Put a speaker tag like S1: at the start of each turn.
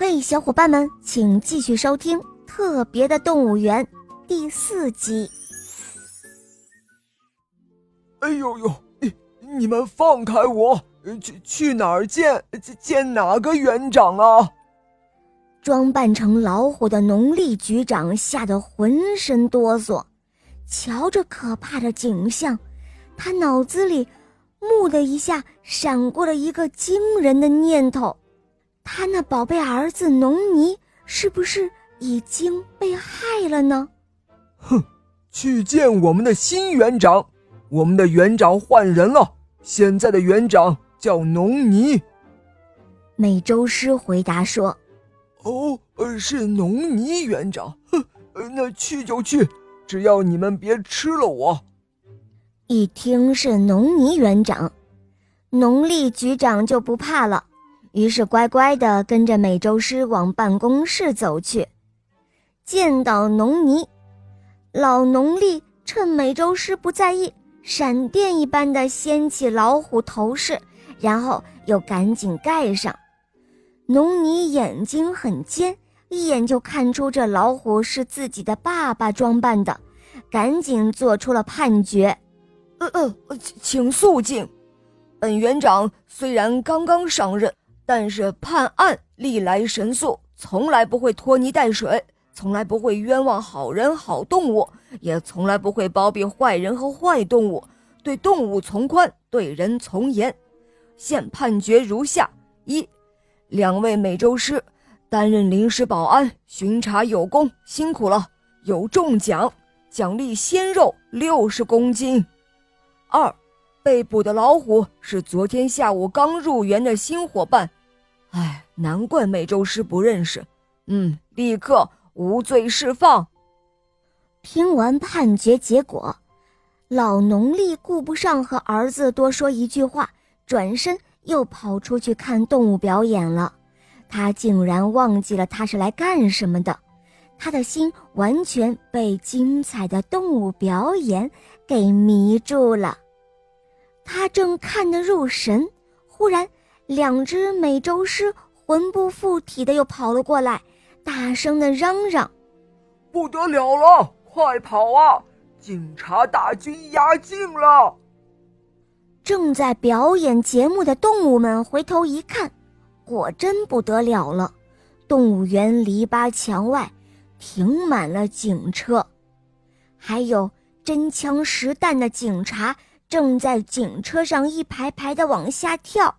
S1: 嘿，小伙伴们，请继续收听《特别的动物园》第四集。
S2: 哎呦呦，你你们放开我！去去哪儿见见哪个园长啊？
S1: 装扮成老虎的农历局长吓得浑身哆嗦，瞧着可怕的景象，他脑子里“蓦”的一下闪过了一个惊人的念头。他那宝贝儿子农尼是不是已经被害了呢？
S2: 哼，去见我们的新园长。我们的园长换人了，现在的园长叫农尼。
S1: 美洲狮回答说：“
S2: 哦，是农尼园长。哼，那去就去，只要你们别吃了我。”
S1: 一听是农尼园长，农历局长就不怕了。于是乖乖地跟着美洲狮往办公室走去。见到农尼，老农历趁美洲狮不在意，闪电一般的掀起老虎头饰，然后又赶紧盖上。农尼眼睛很尖，一眼就看出这老虎是自己的爸爸装扮的，赶紧做出了判决：“
S3: 呃呃，请肃静。本园长虽然刚刚上任。”但是判案历来神速，从来不会拖泥带水，从来不会冤枉好人好动物，也从来不会包庇坏人和坏动物，对动物从宽，对人从严。现判决如下：一，两位美洲狮担任临时保安巡查有功，辛苦了，有中奖，奖励鲜肉六十公斤。二，被捕的老虎是昨天下午刚入园的新伙伴。哎，难怪美洲狮不认识。嗯，立刻无罪释放。
S1: 听完判决结果，老农历顾不上和儿子多说一句话，转身又跑出去看动物表演了。他竟然忘记了他是来干什么的，他的心完全被精彩的动物表演给迷住了。他正看得入神，忽然。两只美洲狮魂不附体的又跑了过来，大声的嚷嚷：“
S2: 不得了了，快跑啊！警察大军压境了！”
S1: 正在表演节目的动物们回头一看，果真不得了了！动物园篱笆墙外停满了警车，还有真枪实弹的警察正在警车上一排排的往下跳。